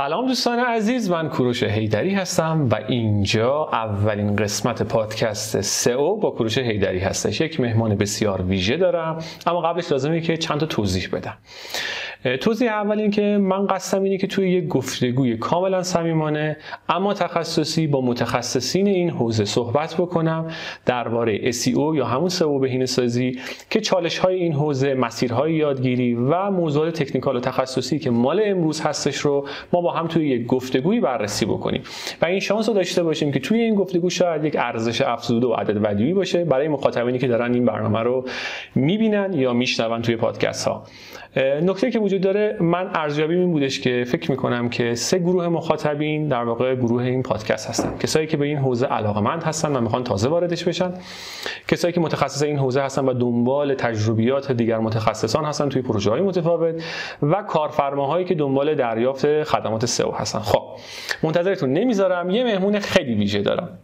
سلام دوستان عزیز من کوروش هیدری هستم و اینجا اولین قسمت پادکست سئو با کوروش هیدری هستش. یک مهمان بسیار ویژه دارم اما قبلش لازمه که چند تا توضیح بدم. توضیح اول این که من قصدم اینه که توی یک گفتگوی کاملا صمیمانه اما تخصصی با متخصصین این حوزه صحبت بکنم درباره SEO یا همون سئو بهینه سازی که چالش های این حوزه مسیرهای یادگیری و موضوعات تکنیکال و تخصصی که مال امروز هستش رو ما با هم توی یک گفتگویی بررسی بکنیم. و این شانس رو داشته باشیم که توی این گفتگو شاید یک ارزش افزوده و عدد ودیوی باشه برای مخاطبینی که دارن این برنامه رو می‌بینن یا میشنون توی پادکست ها نکته که وجود داره من ارزیابی این بودش که فکر می‌کنم که سه گروه مخاطبین در واقع گروه این پادکست هستن. کسایی که به این حوزه علاقمند هستن و می‌خوان تازه واردش بشن. کسایی که متخصص این حوزه هستن و دنبال تجربیات دیگر متخصصان هستن توی پروژه های متفاوت و کارفرماهایی که دنبال دریافت خدمات سئو هستن. خب منتظرتون. نمی‌ذارم یه مهمون خیلی ویژه دارم.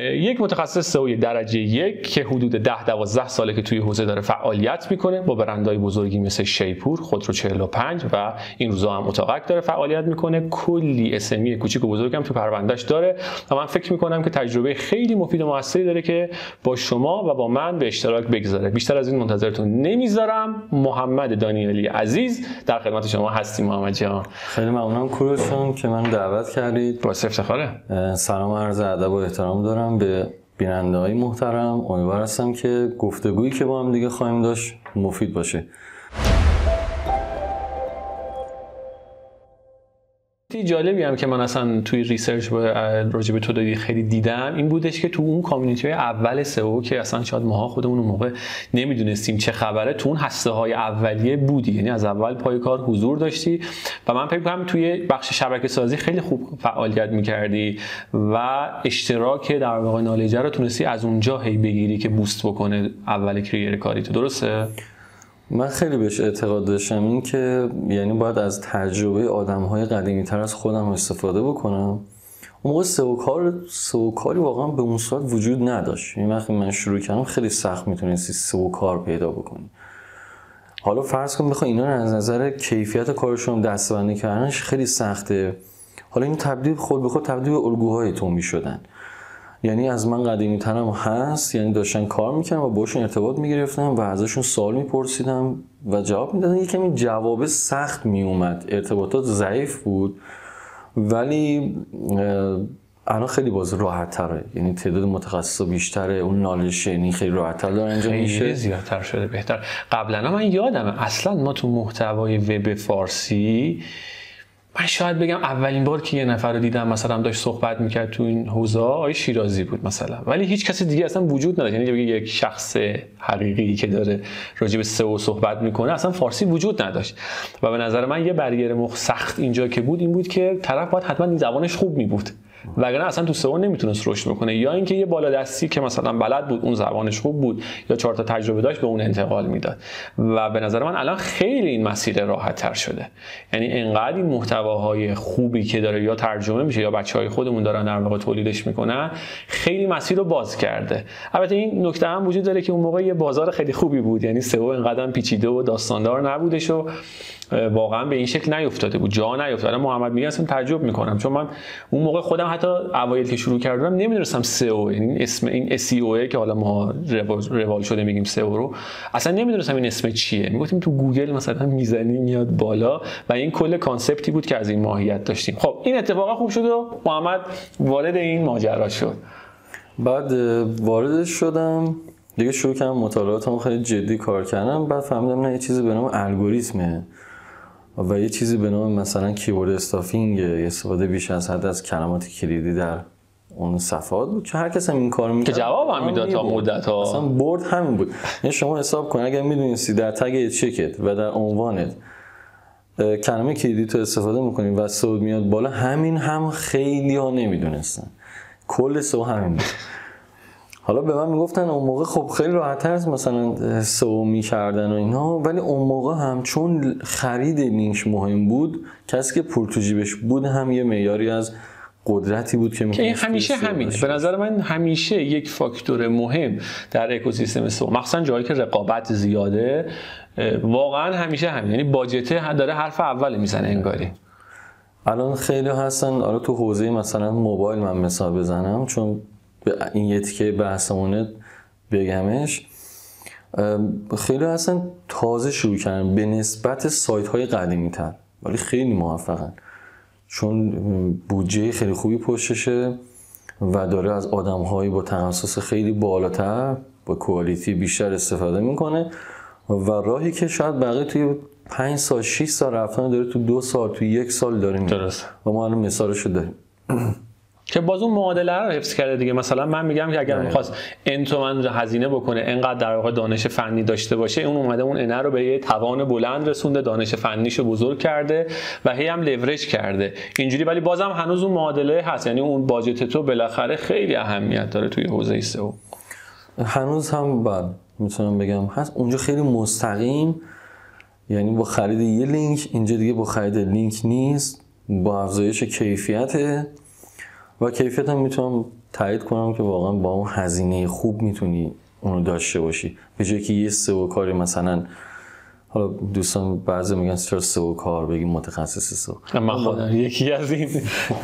یک متخصص سئو درجه یک که حدود 10 12 ساله که توی حوزه داره فعالیت می‌کنه با برندهای بزرگی مثل شیپور خودرو 45 و این روزا هم اتاقک داره فعالیت می‌کنه. کلی اسمی کوچیک و بزرگم تو پروندهش داره و من فکر می‌کنم که تجربه خیلی مفید و موثری داره که با شما و با من به اشتراک بگذاره. بیشتر از این منتظرتون نمی‌ذارم. محمد دانیالی عزیز در خدمت شما هستیم محمد جان. خیلی ممنونم. کوروشون که من دعوت کردید. با افتخاره سلام عرض ادب و احترام دارم. به بیننده های محترم. امیدوار هستم که گفتگویی که با هم دیگه خواهیم داشت مفید باشه. جالبی هم که من اصلا توی ریسرچ راجع به تو دادی خیلی دیدم این بودش که تو اون کامیونیتی اول سئو که اصلا شاید ماها خودمون اون موقع نمی‌دونستیم چه خبره تو اون هسته های اولیه بودی. یعنی از اول پای کار حضور داشتی و من فکر کنم توی بخش شبکه سازی خیلی خوب فعالیت می‌کردی و اشتراک در واقع نالجه رو تونستی از اونجا هی بگیری که بوست بکنه اول کریر کاری تو. درسته؟ من خیلی بهش اعتقاد داشتم این که یعنی باید از تجربه آدم های قدیمی تر از خودم استفاده بکنم. اون موقع سوکار سوکاری واقعا به اون صورت وجود نداشت. این وقتی من شروع کردم خیلی سخت می‌تونستی سوکار پیدا بکنی. حالا فرض کن بخوای اینا از نظر کیفیت کارشون دستبندی کردنش خیلی سخته. حالا این تبدیل خود به خود تبدیل به الگوهای تو می‌شدن. یعنی از من قدیمی ترم هست یعنی داشتن کار می‌کنم و باشون ارتباط می‌گرفتم و ازشون سوال میپرسیدم و جواب می‌دادن. یه کمی جواب سخت میومد ارتباطات ضعیف بود ولی الان خیلی باز راحت تره یعنی تعداد متخصص بیشتره اون نالش یعنی خیلی راحت تر داره انجام میشه. زیادتر شده بهتر. قبلا من یادمه اصلا ما تو محتوای وب فارسی من شاید بگم اولین بار که یه نفر رو دیدم مثلا داشت صحبت می‌کرد تو این حوزه آی شیرازی بود مثلا. ولی هیچ کسی دیگه اصلا وجود نداشت. یعنی یک شخص حقیقی که داره راجع به سئو صحبت می‌کنه اصلا فارسی وجود نداشت. و به نظر من یه بریر مخ سخت اینجا که بود این بود که طرف باید حتما زبانش خوب می بود وگرنه اصلا تو سئو نمی‌تونست رشد بکنه. یا اینکه یه بالا دستی که مثلا بلد بود اون زبانش خوب بود یا چهار تا تجربه داشت به اون انتقال می‌داد. و به نظر من الان خیلی این مسیر راحت تر شده. یعنی انقدر این محتواهای خوبی که داره یا ترجمه میشه یا بچه های خودمون دارن در واقع تولیدش می‌کنن خیلی مسیر رو باز کرده. البته این نکته هم وجود داره که اون موقع یه بازار خیلی خوبی بود. یعنی سئو انقدر پیچیده و داستاندار نبودش و واقعا به این شکل نیفتاده بود. جا نیفتاده. محمد میگه اصلا تعجب می‌کنم. چون من اون موقع خودم حتی اوایل که شروع کردم نمی‌دونستم سئو یعنی اسم این SEO که حالا ما روال شده میگیم سئو رو اصلا نمی‌دونستم این اسم چیه. می‌گفتیم تو گوگل مثلا می‌زنی میاد بالا و این کل concept ی بود که از این ماهیت داشتیم. خب این اتفاقا خوب شد و محمد وارد این ماجرا شد. بعد وارد شدم. دیگه شروع کردم مطالعاتم خیلی جدی کار کردم. بعد فهمیدم نه یه چیزی به نام الگوریتمه. و یه چیزی به نام مثلا کیورد استافینگ استفاده بیش از حد از کلمات کلیدی در اون صفحات بود که هر کس هم این کار می‌کرد. که جواب هم می‌داد تا مدت ها اصلا برد همین بود. یعنی شما حساب کن اگر می‌دونستی در تگ چکت و در عنوانت کلمه کلیدی تو استفاده می‌کنی و صعود میاد بالا همین هم خیلی ها نمی‌دونستن. کل سو همین بود. حالا به من می‌گفتن اون موقع خب خیلی راحت از مثلا سو می‌کردن و اینا ولی اون موقع هم چون خرید لینک مهم بود کسی که پول تو جیبش بود هم یه معیاری از قدرتی بود که که همیشه همینه. به نظر من همیشه یک فاکتور مهم در اکوسیستم سو مخصوصا جایی که رقابت زیاده واقعا همیشه همین یعنی باجته داره حرف اول می‌زنه انگاری. الان خیلی هستن. آره تو حوزه مثلا موبایل من مثال بزنم چون این یه تیکه بحثمونه بگمش. خیلی هستن تازه شروع کردن. به نسبت سایت های قدیمی تر ولی خیلی موفقن. چون بودجه خیلی خوبی پشتشه و داره از آدم هایی با تخصص خیلی بالاتر با کوالیتی بیشتر استفاده می‌کنه. و راهی که شاید بقیه توی 5 سال 6 سال رفتن داره تو دو سال تو یک سال داریم. درست. و ما الان مثالش رو داریم. که باز اون معادله رو حفظ کرده دیگه. مثلا من میگم که اگر می‌خواست ان تومن هزینه بکنه انقدر در واقع دانش فنی داشته باشه اون اومده اون انه رو به یه توان بلند رسونده دانش فنیشو بزرگ کرده و هی هم لورج کرده. اینجوری ولی بازم هنوز اون معادله هست. یعنی اون باجت تو بالاخره خیلی اهمیت داره توی حوزه سئو هنوز هم بعد می‌تونم بگم هست. اونجا خیلی مستقیم یعنی با خرید یه لینک اینجا دیگه با خرید لینک نیست. با افزایش کیفیت و کیفیت هم می‌تونم تایید کنم که واقعا با اون هزینه خوب می‌تونی اونو داشته باشی. به جای که یه سه کاری مثلا حالا دوستان بعضی میگن چرا سئو کار؟ بگیم متخصص سئو من خودم یکی از این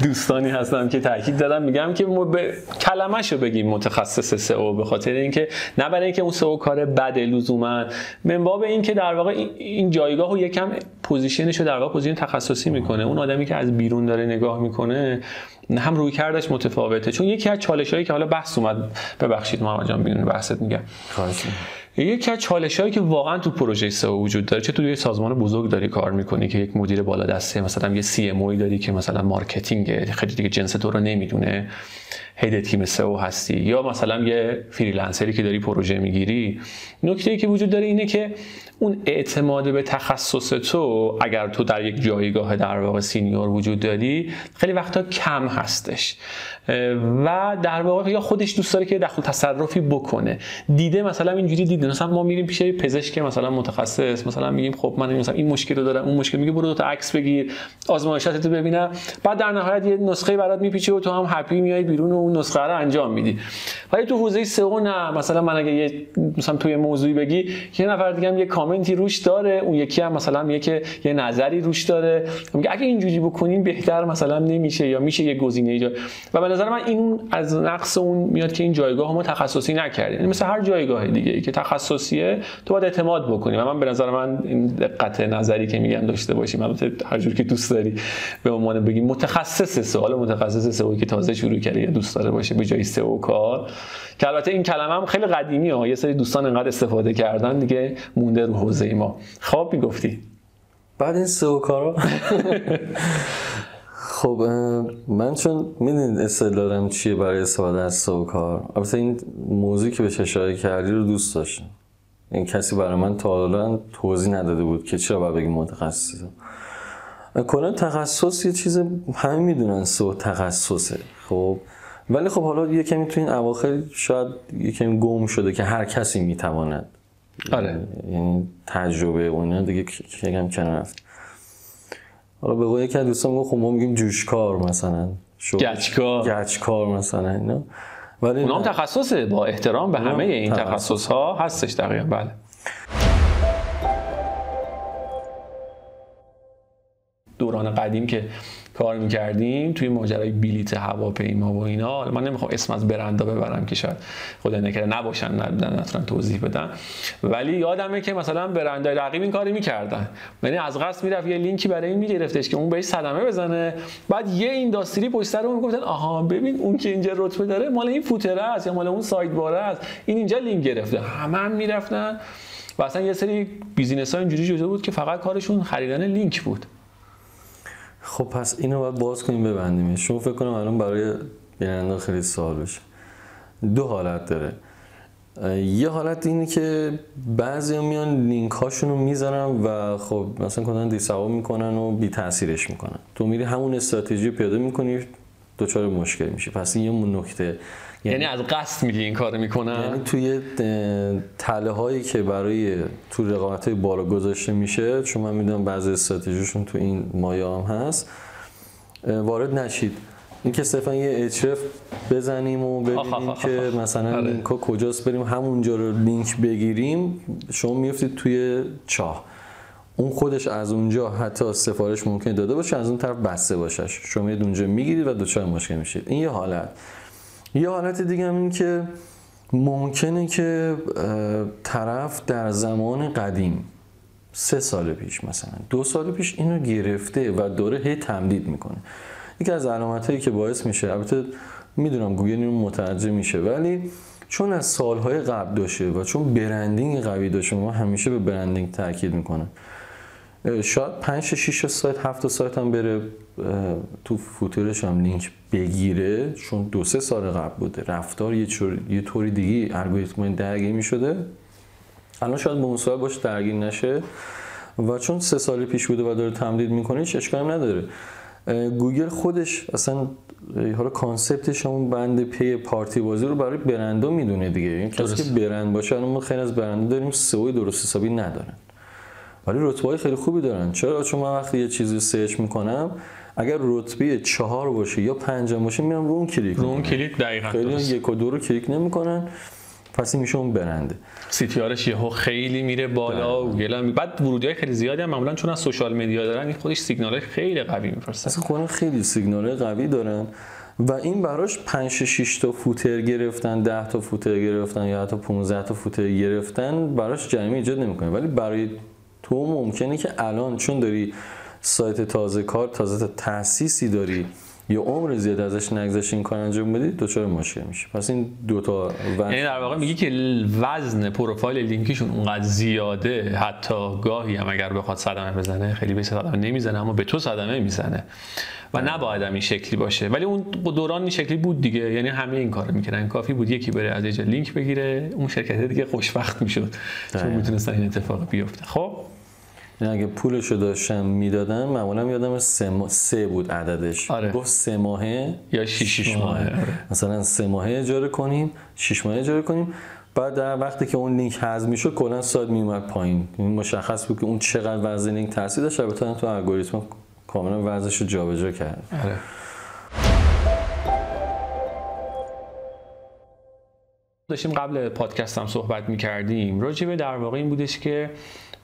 دوستانی هستم که تاکید دارم میگم که ما به کلمه‌شو بگیم متخصص سئو به خاطر اینکه نه برای اینکه اون سئو کار بد لزوما من باب اینکه در واقع این جایگاه رو یکم position ش رو در واقع position تخصصی می‌کنه. اون آدمی که از بیرون داره نگاه می‌کنه هم رویکردش متفاوته. چون یکی از چالش هایی که حالا بحث اومد ببخشید محمد جان بیرون بحثت میگم. یکی از چالش هایی که واقعا تو پروژه سئو وجود داره چه تو یه سازمان بزرگ داری کار می‌کنی که یک مدیر بالا دسته مثلا یه CMO داری که مثلا marketing خیلی دیگه جنس تو رو نمی‌دونه. head تیم سئو هستی. یا مثلا یه freelancer ی که داری پروژه می‌گیری نکته ای که وجود داره اینه که اون اعتماد به تخصص تو اگر تو در یک جایگاه در واقع senior وجود داری خیلی وقتا کم هستش. و در واقع یا خودش دوست داره که دخل تصرفی بکنه. دیده مثلا اینجوری دیده. مثلا ما میریم پیش پزشک مثلا متخصص. مثلا میگیم خب من مثلا این مشکل رو دارم اون مشکل. میگه برو دو تا عکس بگیر آزمایشاتتو ببینم. بعد در نهایت یه نسخه برات میپیچه و تو هم هپی میای بیرون. و اون نسخه رو انجام میدی. ولی تو حوزه سئو نه مثلا من اگه یه مثلا توی موضوعی بگی یه نفر دیگه هم یه کامنتی روش داره اون یکی هم مثلا میگه که یه نظری روش داره. میگه اگه اینجوری بکنین بهتر مثلا نمیشه یا میشه یه گزینه ایجاد. و به نظر من این از نقص اون میاد که این جایگاه ما تخصصی نکردیم. یعنی مثل هر جایگاه دیگه ای که تخصصیه تو باید اعتماد بکنی. و من به نظر من این دقت نظری که میگم داشته باشیم. البته هر جور که دوست داری به عنوان بگیم متخصص سوال متخصص سئو که تازه شروع کرده یا دوست داره باشه به جای سئو کار. که البته این کلمه هم خیلی قدیمی ها. یه سری دوستان انقدر استفاده کردن دیگه مونده رو حوزه ما. خب می‌گفتی. بعد این سئو کارا خب من چون می‌دونید استدلالم چیه برای استفاده از سئو کار؟ البته این موضوعی که به اشاره کردی رو دوست داشتم. این کسی برای من تا حالا توضیح نداده بود که چرا باید بگیم متخصص کلا تخصص یه چیز همه می‌دونن سو تخصصه. خب ولی خب حالا یه کمی تو این اواخر شاید یه کمی گم شده که هر کسی می‌تواند. آره. یعنی تجربه اون دیگه کم کنار رفت. حالا به قول یکی از دوستان گفت خب ما میگیم جوشکار مثلا. گچکار. گچکار مثلا اینا. ولی اونام تخصصه. با احترام به همه این تخصص. ها هستش دقیقا. بله. دوران قدیم که کار می‌کردیم توی ماجرای بلیت هواپیما و اینا. من نمی‌خوام اسم از برندا ببرم که شاید خدا نکرده نباشن نتونن توضیح بدن ولی یادمه که مثلا برندای رقیب این کاری می‌کردن. یعنی از قصد می‌رفت یه لینکی برای این میگرفتش که اون بهش صدمه بزنه. بعد یه industry پشت سر اون می‌گفتن آها ببین اون که اینجا رتبه داره مال این footer ه است یا مال اون سایت باره است. این اینجا لینک گرفته. همه هم می‌رفتن. و اصلا یه سری business ها اینجوری شده بود که فقط کارشون خریدن لینک بود. خب پس اینو باید باز کنیم ببندیم شما فکر کنم الان برای بیننده خیلی سوال بشه. دو حالت داره. یه حالت اینه که بعضی میان لینک هاشون رو می‌ذارن و خب مثلا کنن دیسوا می‌کنن و بی تاثیرش می‌کنن. تو میری همون استراتژی پیاده می‌کنی دچار مشکل میشه پس این یه نکته. یعنی, از قصد میگی این کارو می‌کنن یعنی توی تله هایی که برای تو رقابت های بالا گذاشته میشه چون من می‌دونم بعضی استراتژیشون تو این مایه هم هست وارد نشید. اینکه صرفا یه اچرف بزنیم و ببینیم که مثلا آره. لینک ها کجاست بریم همونجا رو لینک بگیریم شما میفتید توی چاه. اون خودش از اونجا حتی سفارش ممکن داده باشه از اون طرف بسته باشه شما میاد اونجا می‌گیرید و دچار مشکل میشید. این یه حالت. یه حالت دیگه هم این که ممکنه که طرف در زمان قدیم سه سال پیش مثلا دو سال پیش اینو گرفته و داره هی تمدید می‌کنه. یکی از علامت هایی که باعث میشه البته می‌دونم گوگل اینو متوجه میشه ولی چون از سالهای قبل داشته و چون branding قوی داشته ما همیشه به branding تاکید می‌کنه شاید 5 6 سایت 7 سایت هم بره تو footer ش هم لینک بگیره چون دو سه سال قبل بوده. رفتار یه, چور- یه طوری دیگه الگوریتم درگیر می‌شده. الان شاید به اون صورت باش درگیر نشه. و چون سه سال پیش بوده و داره تمدید می‌کنه هیچ اشکالی نداره. گوگل خودش اصلا حالا concept ش همون بند پارتی بازی رو برای برندا می‌دونه دیگه. این کسی درست. که برند باشه الان ما خیلی از برندا داریم سئو درست حسابی ندارن. ولی رتبه های خیلی خوبی دارن. چرا؟ چون من وقتی یه چیزی search می‌کنم اگر رتبه چهار باشه یا پنجم باشه میرم رو اون کلیک رو اون کلیک دقیقا خیلی. یک و دو رو کلیک نمی‌کنن پس این میشه اون برنده. CTR ش یهو خیلی میره بالا و گوگل هم بعد ورودی های خیلی زیادی هم معمولا چون از social media دارن این خودش سیگنال های خیلی قوی میفرسته. اصلا خودم خیلی سیگنال قوی دارن و این براش 5 6 تا footer گرفتن 10 تا footer گرفتن یا حتی 15 تا footer گرفتن براش جریمه ایجاد نمی‌کنه. ولی برای تو ممکنه که الان چون داری سایت تازه کار تازه تأسیسی داری یا عمر زیاد ازش نگذشت این کار انجام بدی دچار مشکل میشه پس این دوتا یعنی در واقع میگی که وزن پروفایل لینکیشون اونقدر زیاده حتی گاهی هم اگر بخواد صدمه بزنه خیلی به صدمه نمی‌زنه اما به تو صدمه می‌زنه و نباید هم این شکلی باشه. ولی اون دوران این شکلی بود دیگه. یعنی همه این کارو می‌کردن. کافی بود یکی بره از اینجا لینک بگیره. اون شرکت دیگه خوشبخت می‌شد. چون. می‌تونستن این اتفاق بیفته. خب؟ این اگه پولشو داشتم می‌دادن معمولا یادم سه, ما- سه بود عددش. آره. گفت سه ماهه یا شیش ماهه. آره. مثلا سه ماهه اجاره کنیم شش ماهه اجاره کنیم. بعد در وقتی که اون لینک حذف می‌شد کلا سایت میومد پایین. این مشخص بود که اون چقدر وزن لینک تاثیر داشت. البته تو الگوریتم کاملا وزنش رو جابجا کرد. آره. داشتیم قبل پادکست هم صحبت می‌کردیم. راجع به در واقع این بودش که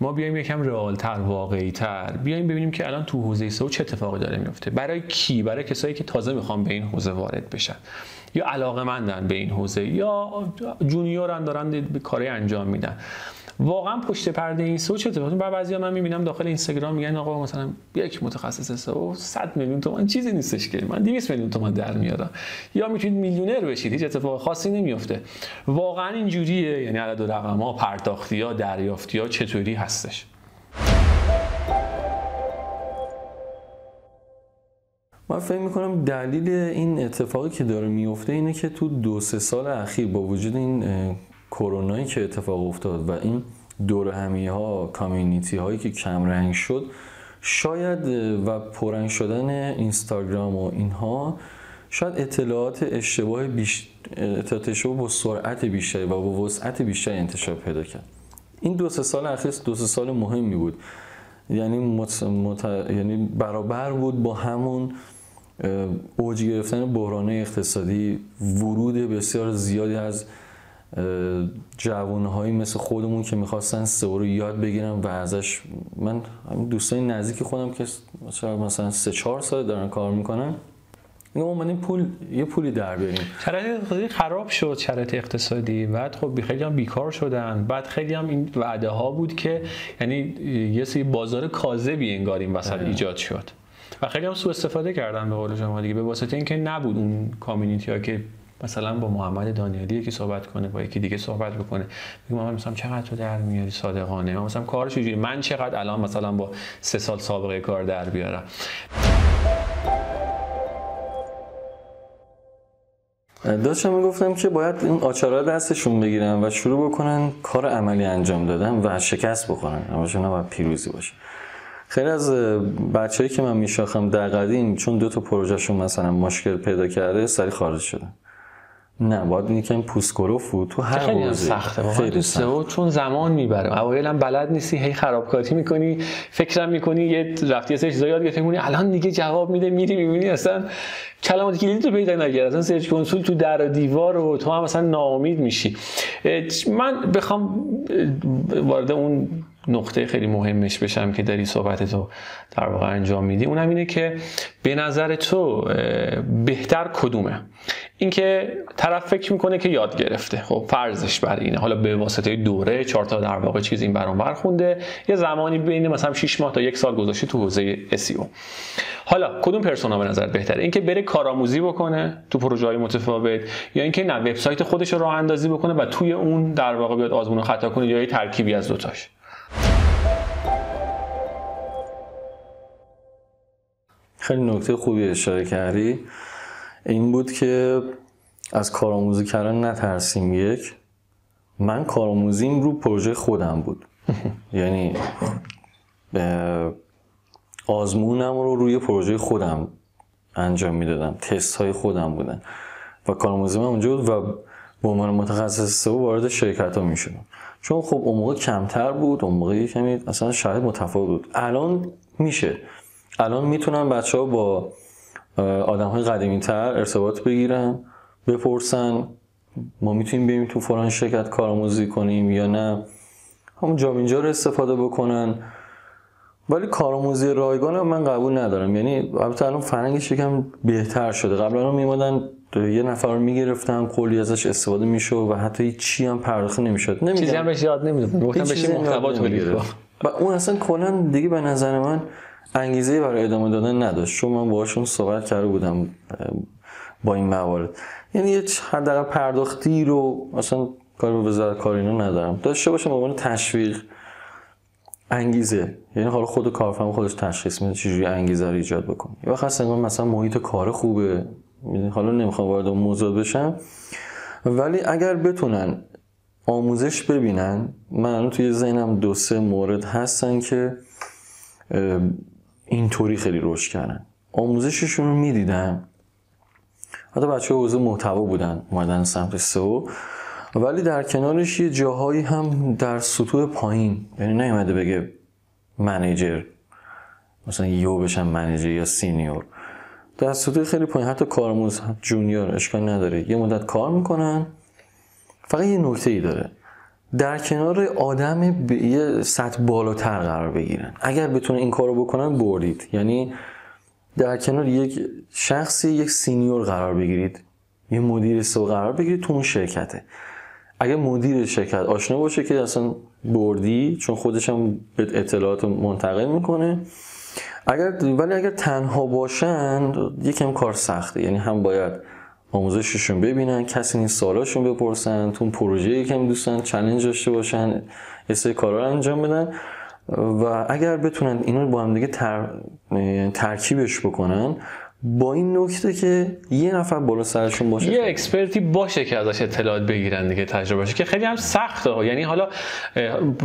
ما بیایم یکم رئالتر واقعی تر بیایم ببینیم که الان تو حوزه سئو چه اتفاقی داره میفته برای کی؟ برای کسایی که تازه می‌خوان به این حوزه وارد بشن. یا علاقه مندن به این حوزه یا جونیورن دارن کاری انجام میدن. واقعا پشت پرده این سئو چه اتفاقی بعد بعضیا من می‌بینم داخل اینستاگرام میگن آقا مثلا یک متخصص سئو 100 میلیون تومان چیزی نیستش که. من 200 میلیون تومان در میارم. یا می‌تونید میلیونر بشید هیچ اتفاق خاصی نمیفته واقعا اینجوریه یعنی عدد و رقم ها پرداختی ها دریافتی ها چطوری هستش. من فکر می‌کنم دلیل این اتفاقی که داره میفته اینه که تو دو سه سال اخیر با وجود این کرونایی که اتفاق افتاد و این دور همی ها کامیونیتی هایی که کمرنگ شد شاید و پررنگ شدن اینستاگرام و اینها شاید اطلاعات اشتباه بیش... اطلاعات اشتباه با سرعت بیشتری و با وسعت بیشتری انتشار پیدا کرد. این دو سه سال اخیر دو سه سال مهمی بود. یعنی مت... مت... یعنی برابر بود با همون اوج گرفتن بحران اقتصادی ورود بسیار زیادی از جوانهایی مثل خودمون که می‌خواستن سئو رو یاد بگیرن و ازش من همین دوستای نزدیک خودم که مثلا مثلا سه چهار سال دارن کار می‌کنن اینو اومدیم پول یه پولی در بیاریم شرایط اقتصادی خراب شد شرایط اقتصادی. بعد خب خیلی هم بیکار شدن. بعد خیلی هم این وعده ها بود که یعنی یه سری بازار کاذبی انگار این وسط ایجاد شد. و خیلی هم سوء استفاده کردن به قول شما دیگه به واسطه اینکه نبود اون کامیونیتی ها که مثلا با محمد دانیالی یکی صحبت کنه با یکی دیگه صحبت بکنه. بگم محمد مثلا چقدر تو در میاری صادقانه؟ من مثلا کارش چجوری من چقدر الان مثلا با سه سال سابقه کار در بیارم؟ داشتم می‌گفتم که باید این آچارا دستشون بگیرن و شروع بکنن کار عملی انجام دادن و شکست بخورن. همشون نباید پیروزی باشه. خیلی از بچه‌ای که من میشاخم در قدیم چون دو تا پروژهشون مثلا مشکل پیدا کرده سری خارج شدن. نه باید یکم پوسکروف بود تو هر خیلی. سخته خیلی تو سخت. چون زمان می‌بره. اوایل هم بلد نیستی هی خرابکاری می‌کنی فکرم می‌کنی یه رفتی سری چیزا یاد گرفتی می‌کنی، الان دیگه جواب میده میری می‌بینی اصلا کلمات کلیدی رو پیدا نکرد اصلا سرچ کنسول تو در و دیوار و تو هم اصلا ناامید میشی. من بخوام وارد اون نقطه خیلی مهمش بشم که داری صحبت تو در واقع انجام میدی. اونم اینه که به نظر تو بهتر کدومه؟ اینکه طرف فکر می‌کنه که یاد گرفته. خب فرضش بر اینه. حالا به واسطه دوره چهار تا در واقع چیز این برام بر خونده. یه زمانی بین مثلا 6 ماه تا یک سال گذاشته تو حوزه SEO حالا کدوم پرسونا به نظر بهتره؟ اینکه بره کارآموزی بکنه تو پروژه های متفاوت یا اینکه نه وبسایت خودش رو راه اندازی بکنه و توی اون در واقع بیاد آزمون و خطا کنه یا یه ترکیبی از دوتاش؟ خیلی نکته خوبی اشاره کردی. این بود که از کارآموزی کردن نترسیم. یک من کارآموزیم رو پروژه خودم بود. یعنی آزمونم رو روی پروژه خودم انجام می‌دادم. تست های خودم بودن. و کارآموزی من اونجا بود و به عنوان متخصص سئو وارد شرکت ها می‌شدم. چون خب اون موقع کمتر بود اون موقع کمی اصلا شاید متفاوت بود. الان میشه. الان می‌تونن بچه ها با آدم های قدیمی تر ارتباط بگیرن بپرسن ما می‌تونیم بریم تو فلان شرکت کارآموزی کنیم یا نه؟ همون جا اینجا رو استفاده بکنن. ولی کارآموزی رایگان رو من قبول ندارم. یعنی البته الان فرنگش یکم بهتر شده. قبلا میمادن یه نفر رو می‌گرفتن کلی ازش استفاده می‌شد و حتی چی هم پرداخته نمی‌شد. نمیگم. چیزی هم بهش یاد نمی‌دونم گفتم هم محتوا تولید و اون اصلا کلا دیگه به نظر من انگیزه برای ادامه دادن نداشت. چون من باهاشون صحبت کرده بودم با این موارد. یعنی یه حداقل پرداختی رو مثلا کار به وزارت کار اینا ندارم. داشته باشه به عنوان تشویق انگیزه. یعنی حالا خود کارفرما خودش تشخیص میده چجوری انگیزه رو ایجاد بکنه. خاص انگار مثلا محیط کار خوبه. یعنی حالا نمی‌خوام وارد اون موضوع بشم. ولی اگر بتونن آموزش ببینن من توی ذهنم دو سه مورد هستن که اینطوری خیلی رشد کردن. آموزششون رو می‌دیدم. حتی بچه حوزه محتوا بودن اومدن سمت سئو. ولی در کنارش یه جاهایی هم در سطوح پایین یعنی نیومده بگه manager مثلا یو بشن manager یا senior. در سطوح خیلی پایین حتی کارآموز junior اشکال نداره. یه مدت کار می‌کنن. فقط یه نکته ای داره. در کنار آدم به یه سطح بالاتر قرار بگیرن. اگر بتونه این کارو بکنن بردید. یعنی در کنار یک شخصی یک senior قرار بگیرید. یه مدیر سو قرار بگیرید تو اون شرکته. اگر مدیر شرکت آشنا باشه که اصلا بردی چون خودش هم به اطلاعات منتقل می‌کنه. اگر ولی اگر تنها باشن یکم کار سخته. یعنی هم باید آموزششون ببینن کسی نیست سوالاشون بپرسن تو پروژه یکم دوستن چلنج داشته باشن سری کارا رو انجام بدن. و اگر بتونن اینو با هم دیگه تر... ترکیبش بکنن با این نکته که یه نفر بالا سرشون باشه. یه اکسپرتی باشه که ازش اطلاعات بگیرن دیگه تجربه باشه که خیلی هم سخته. ها. یعنی حالا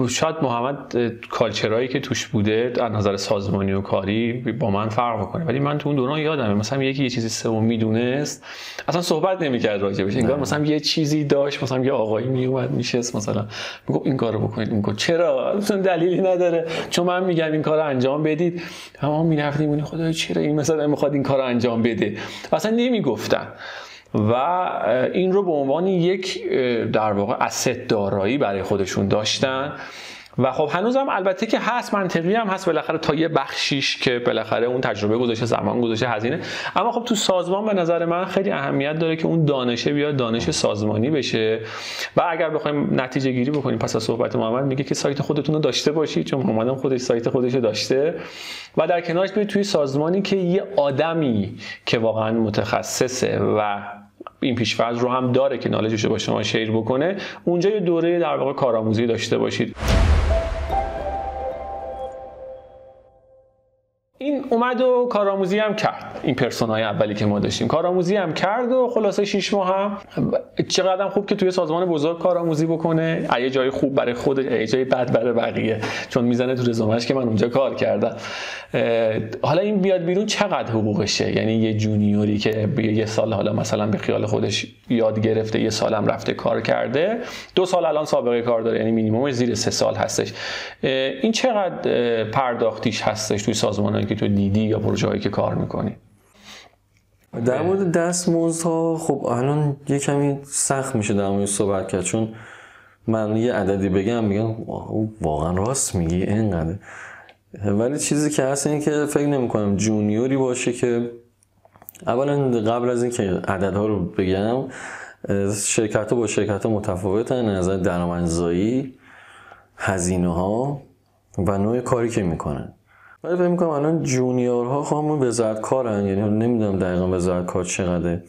شاید محمد کالچرایی که توش بوده از نظر سازمانی و کاری با من فرق بکنه ولی من تو اون دوران یادمه مثلا یکی یه چیزی سوم می‌دونست اصلا صحبت نمی‌کرد راجبش انگار مثلا یه چیزی داشت مثلا یه آقایی میومد میشست مثلا می‌گفت این کارو بکنید کار. چرا؟ اصلا دلیلی نداره. چون من میگم این کارو انجام بدید. اما می‌رفتیم خدای چرا این مثلا می‌خواد این کارو انجام بده. اصلا نمی‌گفتن. و این رو به عنوان یک در واقع اسد دارایی برای خودشون داشتن. و خب هنوزم البته که هست منطقی هم هست. بالاخره تا یه بخشیش که بالاخره اون تجربه گذاشته زمان گذاشته هزینه. اما خب تو سازمان به نظر من خیلی اهمیت داره که اون دانشه بیاد دانش سازمانی بشه. و اگر بخوایم نتیجه گیری بکنیم پس از صحبت محمد میگه که سایت خودتون رو داشته باشید چون محمد خودش سایت خودش رو داشته. و در کنارش برید توی سازمانی که یه آدمی که واقعا متخصصه و این پیشفرض رو هم داره که نالجش رو با شما شیر بکنه اونجا یه دوره در واقع کارآموزی داشته باشید. این اومد و کارآموزی هم کرد. این پرسونای اولی که ما داشتیم. کارآموزی هم کرد و خلاصه 6 ماه هم چقدر خوب که توی سازمان بزرگ کارآموزی بکنه. یه جای خوب برای خودش یه جای بد برای بقیه. چون می‌زنه تو رزومش که من اونجا کار کردم. حالا این بیاد بیرون چقدر حقوقشه؟ یعنی یه جونیوری که یه سال حالا مثلا به خیال خودش یاد گرفته یه سالم رفته کار کرده. دو سال الان سابقه کار داره یعنی مینیمم زیر سه سال هستش. این چقدر پرداختیش هستش توی سازمانهایی که تو دیدی یا پروژه هایی که کار می‌کنی؟ در مورد دستمزدها خب الان یه کمی سخت میشه در مورد صحبت کرد چون من یه عددی بگم میگم واقعا راست میگی اینقدر. ولی چیزی که هست اینه که فکر نمی کنم جونیوری باشه که اولا قبل از اینکه عددها رو بگم شرکت ها با شرکت ها متفاوتن نظر درآمدزایی هزینه ها و نوع کاری که می‌کنن. ولی فکر می‌کنم الان جونیورها خواهم وزارت کارن یعنی نمی‌دونم دقیقا وزارت کار چقدره.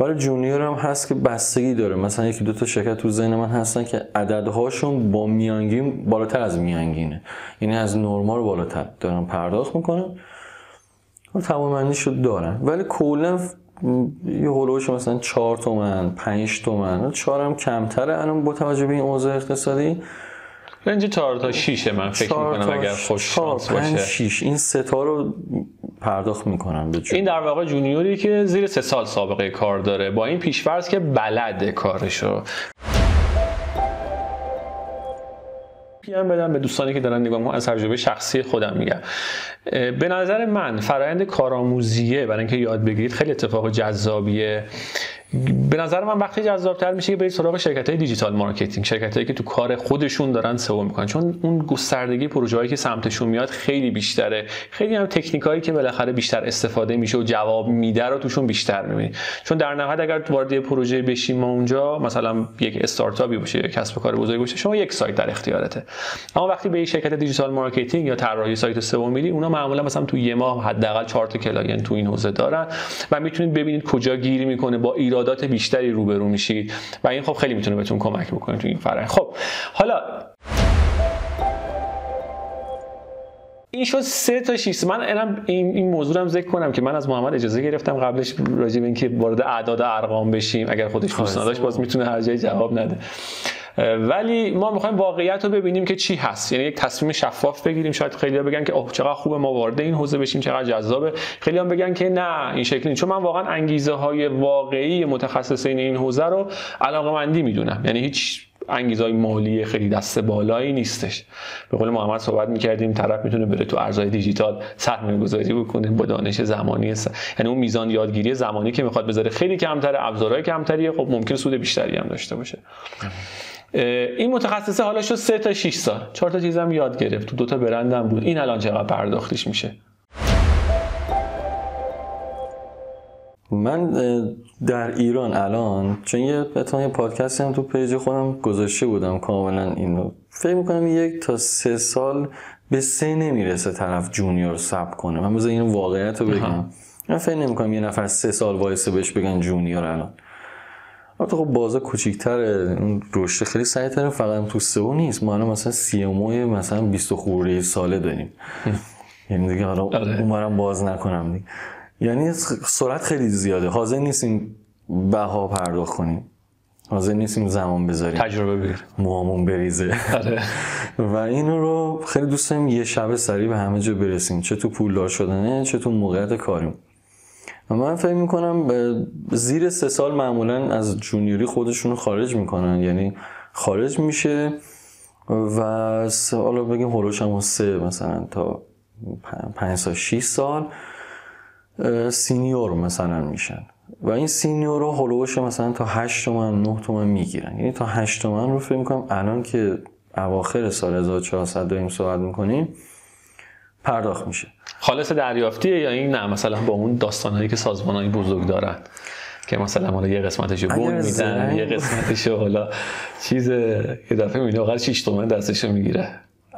ولی جونیور هم هست که بستگی داره. مثلا یکی دو تا شرکت تو ذهن من هستن که عددهاشون با میانگین بالاتر از میانگینه. یعنی از نرمال بالاتر دارن پرداخت می‌کنن. و تمامندیش دارن. ولی کلا یه هلوش مثلا 4 تومن 5 تومن 4 هم کمتره. الان با توجه به این اوضاع اقتصادی رنج 4 تا 6 من فکر می‌کنم اگر خوش شانس باشه. 6 این سه تا رو پرداخت می‌کنن به این در واقع junior ی که زیر سه سال سابقه کار داره. با این پیشفرض که بلده کارشو. پیام بدم به دوستانی که دارن نگاه می‌کنن از تجربه شخصی خودم میگم. به نظر من فرایند کارآموزیه برای اینکه یاد بگیرید خیلی اتفاق جذابیه. به نظر من وقتی جذابتر میشه که برید سراغ شرکت های digital marketing شرکت هایی که تو کار خودشون دارن سئو می‌کنن. چون اون گستردگی پروژه هایی که سمتشون میاد خیلی بیشتره. خیلی هم تکنیک هایی که بالاخره بیشتر استفاده میشه و جواب میده رو توشون بیشتر می‌بینید چون در نهایت اگر وارد یه پروژه بشیم ما اونجا مثلا یک استارتاپی باشه یا کسب و کار بزرگ باشه شما یک سایت در اختیارته. اما وقتی به یک شرکت digital marketing یا طراحی سایت سئو میری اونا معمولا مثلا تو یه ماه حداقل 4 تا client تو این حوزه دارن و می‌تونید ببینید کجا گیر می‌کنه با ایراد ایرادات بیشتری روبرو میشید و این خب خیلی می‌تونه بهتون کمک بکنه تو این فرآیند خب حالا این شد سه تا شیست من این این موضوع هم ذکر کنم که من از محمد اجازه گرفتم قبلش راجع به اینکه وارد اعداد ارقام بشیم. اگر خودش دوست نداشت باز می‌تونه هر جایی جواب نده. ولی ما می‌خوایم واقعیت رو ببینیم که چی هست. یعنی یک تصمیم شفاف بگیریم. شاید خیلی بگن که اوه چقدر خوبه ما وارد این حوزه بشیم چقدر جذابه. خیلی بگن که نه این شکلی چون من واقعا انگیزه های واقعی متخصصین این حوزه رو علاقه مندی می‌دونم. یعنی هیچ انگیزهای مالی خیلی دست بالایی نیستش. به قول محمد صحبت می‌کردیم طرف می‌تونه بره تو ارزهای دیجیتال سرمایه گذاری بکنه با دانش زمانی س... یعنی اون میزان یادگیری زمانی که می‌خواد بذاره خیلی کمتره ابزارهای کمتریه. خب ممکن سود بیشتری هم داشته باشه. این متخصصه حالا شد سه تا 6 سال. چهار تا چیزم یاد گرفت. تو دو تا برندم بود. این الان چقدر پرداختیش میشه؟ من در ایران الان چون یه بتون یه پادکستی هم تو page خودم گذاشته بودم کاملا اینو فکر می‌کنم یک تا سه سال به سه نمی‌رسه طرف junior حساب کنه. من بذار این واقعیت رو بگم. من فکر نمی‌کنم یه نفر سه سال وایسه بهش بگن junior الان. البته خب بازه کوچیک‌تره اون رشد خیلی سریع‌تره فقط تو سئو نیست. ما الان مثلا سی مثلا 20 خورده ساله داریم. یعنی دیگه حالا آره. اونورم باز نکنم دیگه. یعنی سرعت خیلی زیاده. حاضر نیستیم بها پرداخت کنیم. حاضر نیستیم زمان بذاریم. تجربه بگیر. موامون بریزه. آره. و این رو خیلی دوست داریم یه شب سریع به همه جا برسیم. چه تو پولدار شدنه چه تو موقعیت کاریم و من فکر می‌کنم زیر سه سال معمولا از جونیوری خودشون خارج می‌کنن. یعنی خارج میشه و حالا بگیم هلوش هم سه مثلا تا پنج سال 6 سال senior مثلا میشن. و این senior رو حول و حوش مثلا تا 8 تومن 9 تومن می‌گیرن. یعنی تا 8 تومن رو فکر می‌کنم الان که اواخر سال 1400 داریم صحبت می‌کنیم پرداخت میشه. خالص دریافتیه یا این نه؟ مثلا با اون داستانهایی که سازمانهایی بزرگ دارن که مثلا حالا یه قسمتشو بن میدن یه قسمتشو حالا چیز یه دفعه می‌بینه واقعا 6 تومن دستشو می‌گیره.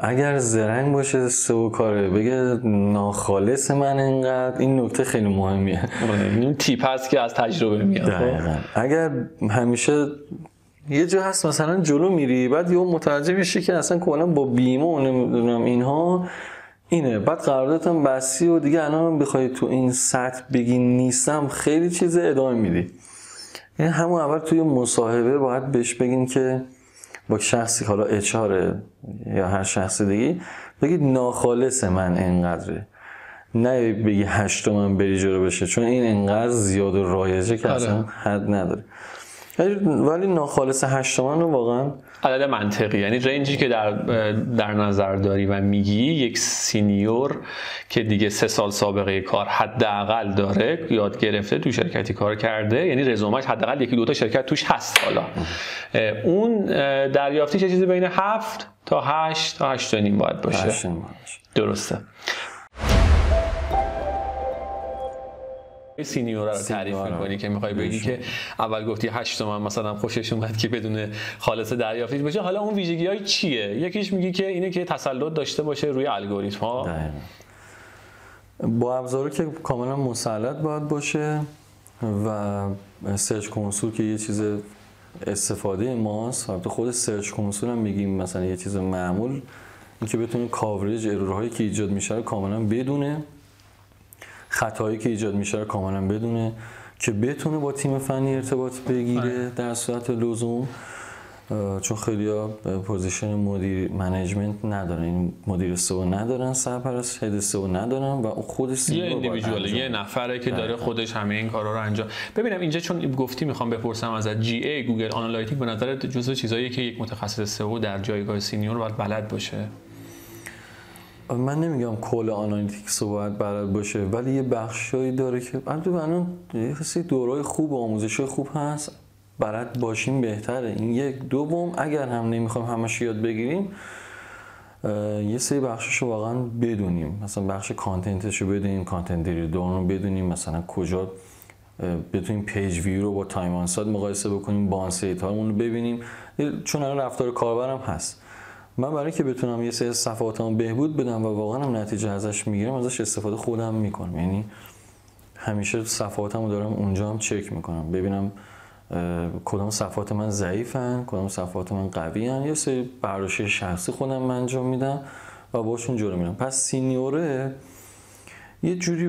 اگر زرنگ باشه سو کاره. بگه ناخالص من اینقدر. این نکته خیلی مهمیه. این تیپ هست که از تجربه میاد. اگر همیشه یه جا هست مثلا جلو میری بعد یه متوجه میشه که اصلا کلا با بیمه و نمی‌دونم اینها اینه. بعد قراردادتون بسی و دیگه الان بخوای تو این سطح بگی نیستم خیلی چیز ادامه میدی. یعنی همون اول توی مصاحبه باید بهش بگین که با شخصی حالا اچاره یا هر شخص دیگه بگید ناخالص من اینقدره. نه بگی هشت من بری جلو بشه چون این انقدر زیاد و رایجه که اصلا حد نداره. ولی ناخالص هشت من رو واقعا عدد منطقی. یعنی رنجی که در در نظر داری و میگی یک سینیور که دیگه سه سال سابقه کار حداقل داره یاد گرفته تو شرکتی کار کرده یعنی رزومش حداقل یکی دو تا شرکت توش هست حالا. اون دریافتی چه چیزی بین هفت تا هشت؟ تا هشت و نیم باید باشه. درسته. سینیورا رو تعریف می‌کنی که می‌خوای بگی که اول گفتی 8 تومن مثلا خوشش اومد که بدون خالص دریافتی باشه حالا اون ویژگی های چیه؟ یکیش میگی که اینه که تسلط داشته باشه روی الگوریتم ها. با ابزاری که کاملا مسلط باید باشه و Search Console که یه چیز استفاده ماست. البته خود Search Console هم میگیم مثلا یه چیز معمول. اینکه بتونه coverage error هایی که ایجاد میشه کاملا بدونه. خطایی که ایجاد میشه رو کاملا بدونه که بتونه با تیم فنی ارتباط بگیره آره. در صورت لزوم. چون خیلی ها position مدیر management ندارن. این مدیر سئو ندارن سرپرست head سئو ندارن و خودش یه individual یه نفره که داره خودش همه این کارا رو انجام. ببینم اینجا چون گفتی می‌خوام بپرسم ازت. GA Google Analytics به نظر جزو چیزایی که یک متخصص سئو در جایگاه senior باید بلد باشه؟ من نمیگم کل Analytics رو باید بلد باشه ولی یه بخشایی داره که البته الان یه دورای خوب و آموزش خوب هست بلد باشیم بهتره. این یک. دوم اگر هم نمی‌خوایم همش یاد بگیریم یه سری بخشش رو واقعا بدونیم. مثلا بخش content ش رو بدونیم content drilldown رو بدونیم مثلا کجا بتونیم پیج ویو رو با time on site مقایسه بکنیم bounce rate ها رو ببینیم. چون الان رفتار کاربرم هست. من برای که بتونم یه سری صفحاتمو بهبود بدم و واقعا هم نتیجه ازش می‌گیرم ازش استفاده خودم می‌کنم. یعنی همیشه صفحاتمو دارم اونجا هم چک می‌کنم. ببینم کدام صفحات من ضعیفن کدام صفحات من قوی هن. یه سری برداشت شخصی خودم من انجام میدم و باشون جلو میرم. پس senior ه یه جوری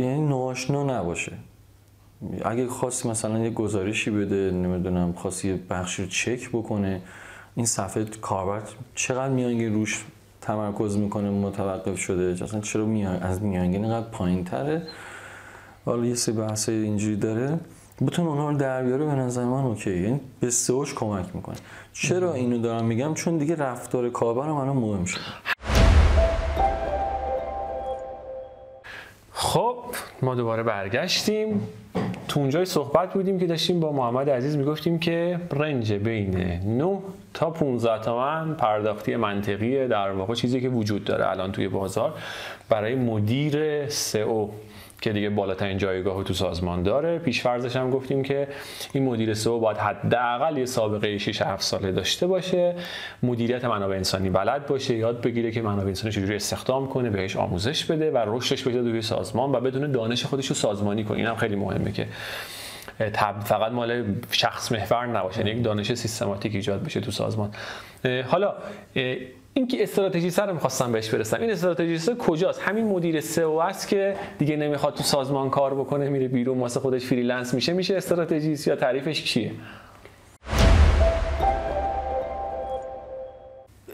یعنی ناشنا نباشه. اگه خواست مثلا یه گزارشی بده نمی‌دونم خواست یه بخشی رو چک بکنه این صفحه کاربر چقدر میانگین روش تمرکز می‌کنه متوقف شده؟ اصلا چرا میان... از میانگین اینقدر پایین تره حالا یه سری بحث اینجوری داره. بتون اونها رو در بیاره به نظر من اوکی. یعنی به سئوش کمک می‌کنه. چرا اینو دارم میگم؟ چون دیگه رفتار کاربر الان مهم شده. خب ما دوباره برگشتیم. تو اونجای صحبت بودیم که داشتیم با محمد عزیز می‌گفتیم که رنج بین 9 تا 15 تومن پرداختی منطقی در واقع چیزی که وجود داره الان توی بازار برای مدیر سئو. که دیگه بالاترین جایگاه تو سازمان داره. پیشفرزش هم گفتیم که این مدیر سئو باید حداقل یه سابقه 6 7 ساله داشته باشه. مدیریت منابع انسانی بلد باشه. یاد بگیره که منابع انسانی چجوری استخدام کنه بهش آموزش بده و رشدش بده توی سازمان و بدون دانش خودش رو سازمانی کنه. اینم خیلی مهمه که فقط مال شخص محور نباشه یعنی یک دانش سیستماتیک ایجاد بشه تو سازمان. حالا این که استراتژی سئو می‌خواستم بهش برسم. این استراتژی کجاست؟ همین مدیر سئو است که دیگه نمی‌خواد تو سازمان کار بکنه میره بیرون واسه خودش freelance میشه. میشه استراتژیست یا تعریفش چیه؟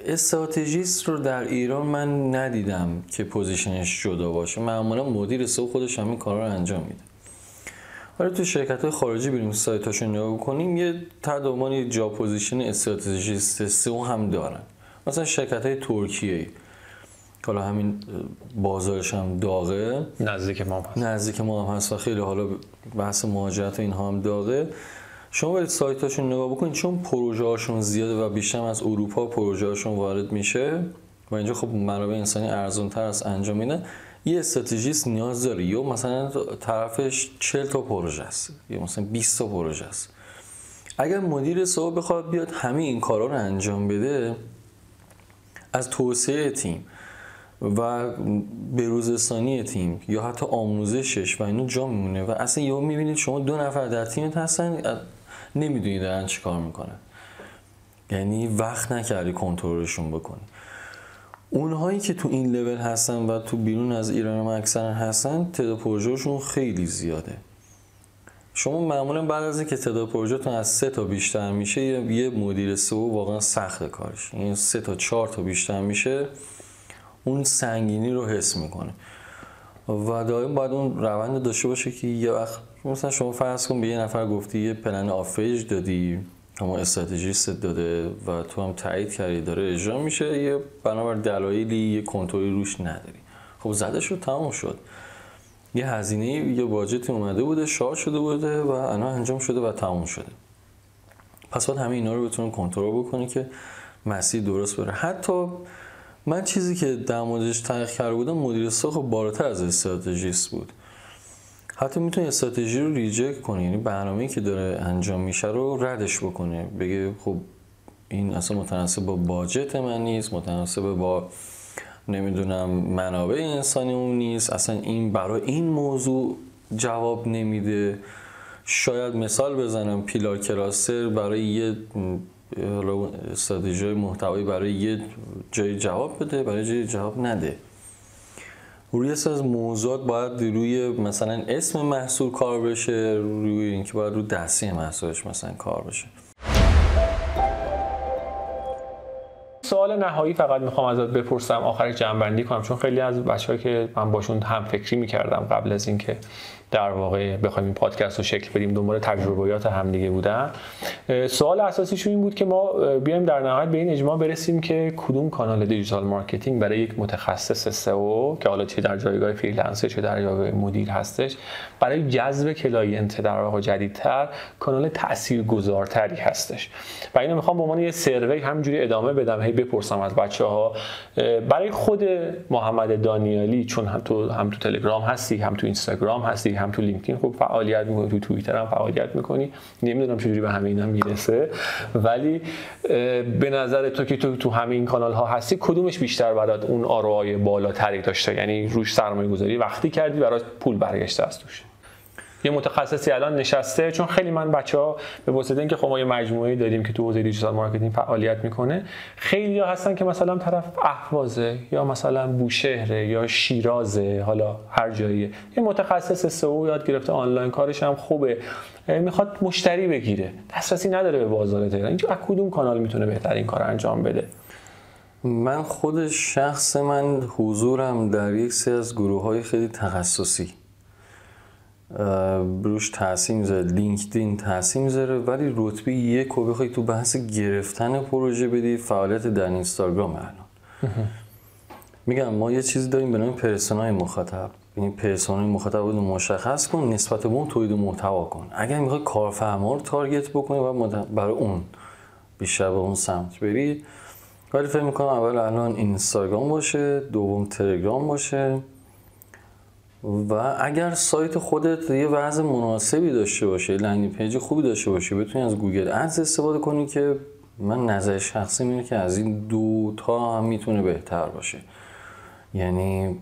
استراتژیست رو در ایران من ندیدم که position ش جدا باشه. معمولا مدیر سئو خودش همین کارا رو انجام میده. حالا تو شرکت های خارجی بریم سایتاشون نگاه کنیم یه تعدادشون اونجا position استراتژیست سئو هم دارن. مثلا شرکت های ترکیه. حالا همین بازارش هم داغه. نزدیک ما هست. نزدیک ما هم هست و خیلی حالا بحث مهاجرت اینها هم داغه. شما برید سایتاشون نگاه بکنید چون پروژه هاشون زیاده و بیشتر از اروپا پروژه هاشون وارد میشه. و اینجا خب منابع انسانی ارزون تر از انجام میده یه استراتژیست نیاز داره. یا مثلا طرفش 40 تا پروژه است یا مثلا 20 تا پروژه است. اگر مدیر سو بخواد بیاد همه این کارا رو انجام بده از توسعه تیم و بروزرسانی تیم یا حتی آموزشش و اینو جا میمونه و اصلا یهو می‌بینید شما دو نفر در تیمت هستن نمی‌دونید دارن چی کار می‌کنن. یعنی وقت نکردی کنترلشون بکنی. اونهایی که تو این لول هستن و تو بیرون از ایران هم اکثرا هستن تعداد پروژهشون خیلی زیاده. شما معمولا بعد از اینکه تعداد پروژهتون از سه تا بیشتر میشه یه مدیر سئو واقعا سخت کارش. این سه تا چهار تا بیشتر میشه اون سنگینی رو حس می‌کنه. و دائم باید اون روند داشته باشه که یه وقت مثلا شما فرض کن به یه نفر گفتی یه پلن آفریج دادی اما استراتژیست داده و تو هم تایید کردی داره اجرا میشه یه بنابر دلایلی یه کنترلی روش نداری. خب زده شد تمام شد. یه هزینه یه باجتی اومده بوده شارژ شده بوده و الان انجام شده و تموم شده. پس باید همه اینا رو بتونی کنترل بکنی که مسیر درست بره. حتی من چیزی که در موردش تحقیق کرده بودم مدیر ساخت بالاتر از استراتژیست بود. حتی می‌تونی استراتژی رو ریجکت کنی یعنی برنامه‌ای که داره انجام میشه رو ردش بکنه. بگه خب این اصلا متناسب با باجت من نیست متناسب با نمی‌دونم منابع انسانی اون نیست. اصلا این برای این موضوع جواب نمیده. شاید مثال بزنم پیلار کلاستر برای یه استراتژی محتوایی برای یه جای جواب بده برای جای جواب نده. روی از موضوعات باید روی مثلا اسم محصول کار بشه روی اینکه باید رو دسته‌ی محصولش مثلا کار بشه. سوال نهایی فقط می‌خوام ازت بپرسم. آخر جمع‌بندی کنم چون خیلی از بچه‌ها که من باشون هم فکری می‌کردم قبل از اینکه در واقع بخوایم این پادکست رو شکل بدیم دنبال تجربیات همدیگه بودن. سوال اساسیش این بود که ما بیایم در نهایت به این اجماع برسیم که کدوم کانال digital marketing برای یک متخصص سئو که حالا چه در جایگاه freelancer چه در جایگاه مدیر هستش برای جذب client در واقع جدی‌تر کانال تاثیرگذارتری هستش. و اینو می‌خوام به عنوان یه survey همینجوری ادامه بدم. هی از بچه ها برای خود محمد دانیالی چون هم تو هم تو تلگرام هستی هم تو اینستاگرام هستی هم تو لینکدین خوب فعالیت می‌کنی تو توییتر هم فعالیت می‌کنی. نمی‌دونم چجوری به همه اینا می‌رسه. ولی به نظر تو که تو تو همین کانال ها هستی کدومش بیشتر برات اون ROI های بالاتری داشته؟ یعنی روش سرمایه گذاری وقتی کردی برات پول برگشته از توش؟ یه متخصصی الان نشسته چون خیلی من بچه ها به واسطه اینکه خب ما یه مجموعه داریم که تو حوزه دیجیتال مارکتینگ فعالیت می‌کنه خیلی ها هستن که مثلا طرف اهوازه یا مثلا بوشهره یا شیرازه حالا هر جاییه. یه متخصص سئو یاد گرفته آنلاین کارش هم خوبه. می‌خواد مشتری بگیره. دسترسی نداره به بازار تهران. اینجا از کدوم کانال می‌تونه بهترین کار انجام بده؟ من خود شخص من حضورم در یک سری از گروه های خیلی تخصصی. روش تاثیر می‌ذاره لینکدین تاثیر می‌ذاره ولی رتبه یک رو بخوای تو بحث گرفتن پروژه بدی فعالیت در اینستاگرام الان. میگم ما یه چیزی داریم به نام پرسونای مخاطب. یعنی پرسونای مخاطب رو مشخص کن نسبت به اون تولید محتوا کن. اگر می‌خوای کارفرما رو تارگت بکنی و برای اون بیشتر به اون سمت بری. ولی فکر می‌کنم اول الان اینستاگرام باشه دوم تلگرام باشه. و اگر سایت خودت یه وضع مناسبی داشته باشه landing page خوبی داشته باشه بتونی از Google Ads استفاده کنی که من نظر شخصی اینه که از این دو تا هم می‌تونه بهتر باشه. یعنی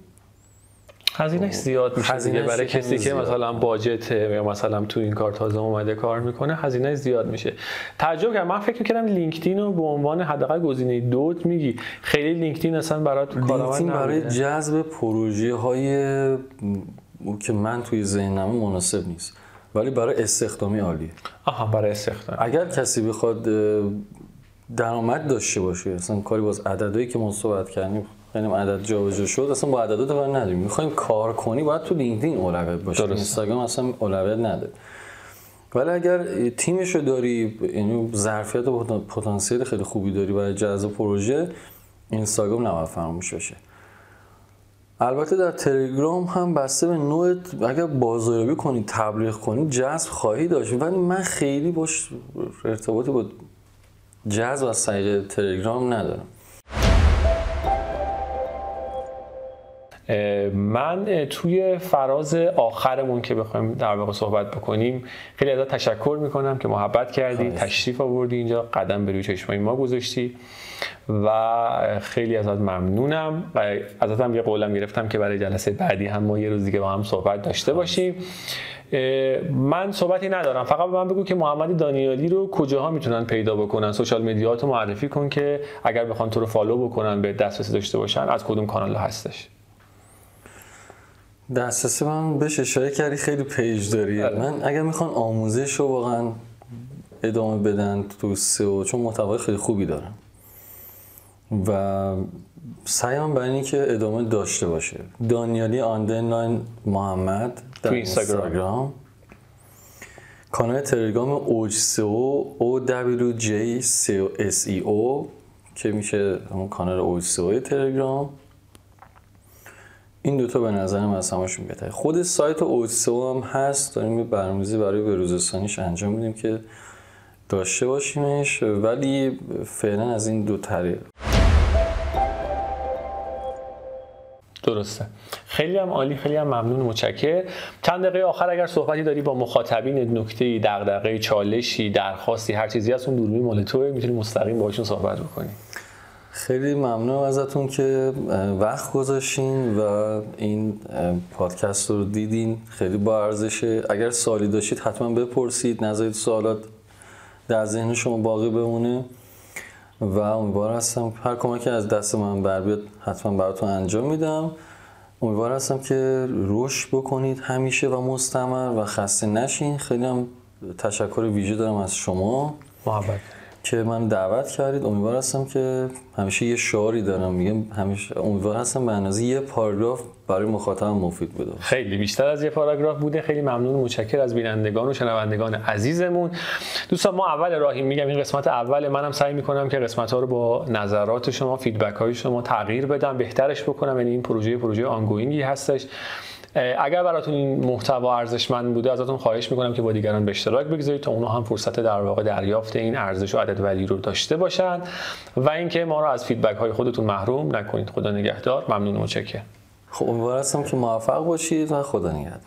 هزینه زیاد میشه دیگه برای کسی که مثلا budget یا مثلا تو این کار تازه اومده کار می‌کنه هزینه زیاد میشه. تعجب کردم. من فکر می‌کردم لینکدین رو به عنوان حداقل گزینه دوت میگی. خیلی لینکدین اصلا برات لینکدین برای جذب پروژه های که من توی ذهنم مناسب نیست ولی برای استخدامی عالیه. آها برای استخدام. اگر کسی بخواد درآمد داشته باشه اصلا کاری باز عددهایی که ما صحبت کردیم یعنی عدد جابجا شد اصلا با عددات کار نداریم. می‌خوایم کار کنی باید تو لینکدین اولویت باشه اینستاگرام اصلا اولویت نداره ولی اگر تیمش رو داری یعنی ظرفیت و پتانسیل خیلی خوبی داری برای جذب پروژه اینستاگرام نباید فراموش بشه. البته در تلگرام هم بسته به نوع اگر بازاریابی کنی تبلیغ کنی جذب خواهی داشت. ولی من خیلی باش ارتباطی با جذب از طریق تلگرام ندارم. من توی فراز آخرمون که بخوایم در واقع صحبت بکنیم خیلی ازت تشکر می‌کنم که محبت کردی تشریف آوردی اینجا قدم به روی چشمای ما گذاشتی و خیلی ازت ممنونم. و ازت هم یه قولم گرفتم که برای جلسه بعدی هم ما یه روز دیگه با هم صحبت داشته باشیم. من صحبتی ندارم فقط به من بگو که محمد دانیالی رو کجاها می‌تونن پیدا بکنن؟ سوشال مدیات رو معرفی کن که اگر بخوان تو رو فالو بکنن به دسترسی داشته باشن از کدوم کانال هستش؟ دسترسی من بهش اشاره کردی خیلی page داری. آره. من اگر می‌خوان آموزش رو واقعا ادامه بدن تو سئو چون محتوای خیلی خوبی دارم. و سعیم برای اینه که ادامه داشته باشه. دانیالی underline محمد در. اینستاگرام. کانال تلگرام اوج سئو او دبلیو جی سئو اس ای او که میشه همون کانال اوج سئو تلگرام. این دوتا به نظرم از همشون بهتره. خود سایت اوج سئو هم هست داریم یه برنامه‌ریزی برای بروزرسانیش انجام میدیم که داشته باشیمش ولی فعلا از این دو طریق. درسته. خیلی هم عالی خیلی هم ممنون متشکر چند دقیقه آخر اگر صحبتی داری با مخاطبین نکته دغدغه چالشی درخواستی هر چیزی از اون دوربین مال توه می‌تونی مستقیم باهاشون صحبت بکنی. خیلی ممنونم ازتون که وقت گذاشتین و این پادکست رو دیدین. خیلی با ارزشه اگر سوالی داشتید حتما بپرسید. نذارید سوالات در ذهن شما باقی بمونه. و امیدوار هستم هر کمکی از دست من بر بیاد حتما براتون انجام میدم. امیدوار هستم که رشد بکنید همیشه و مستمر و خسته نشین. خیلی هم تشکر ویژه دارم از شما. محبت. که من دعوت کردید امیدوار هستم که همیشه یه شعاری دارم. میگم همیشه امیدوار هستم به اندازه یه پاراگراف برای مخاطبم مفید بوده خیلی بیشتر از یه پاراگراف بوده. خیلی ممنون متشکر از بینندگان و شنوندگان عزیزمون. دوستان ما اول راهیم. میگم این قسمت اول. منم سعی می‌کنم که قسمت ها رو با نظرات شما feedback های شما تغییر بدم. بهترش بکنم. یعنی این پروژه پروژه ongoing ای هستش. اگر براتون این محتوا ارزشمند بوده ازتون خواهش می‌کنم که با دیگران به اشتراک بگذارید تا اونها هم فرصت در واقع دریافت این ارزش و added value رو داشته باشن. و اینکه ما رو از فیدبک های خودتون محروم نکنید. خدا نگهدار. ممنون و متشکرم. خب امیدوار هستم که موفق باشید و خدا نگهدار.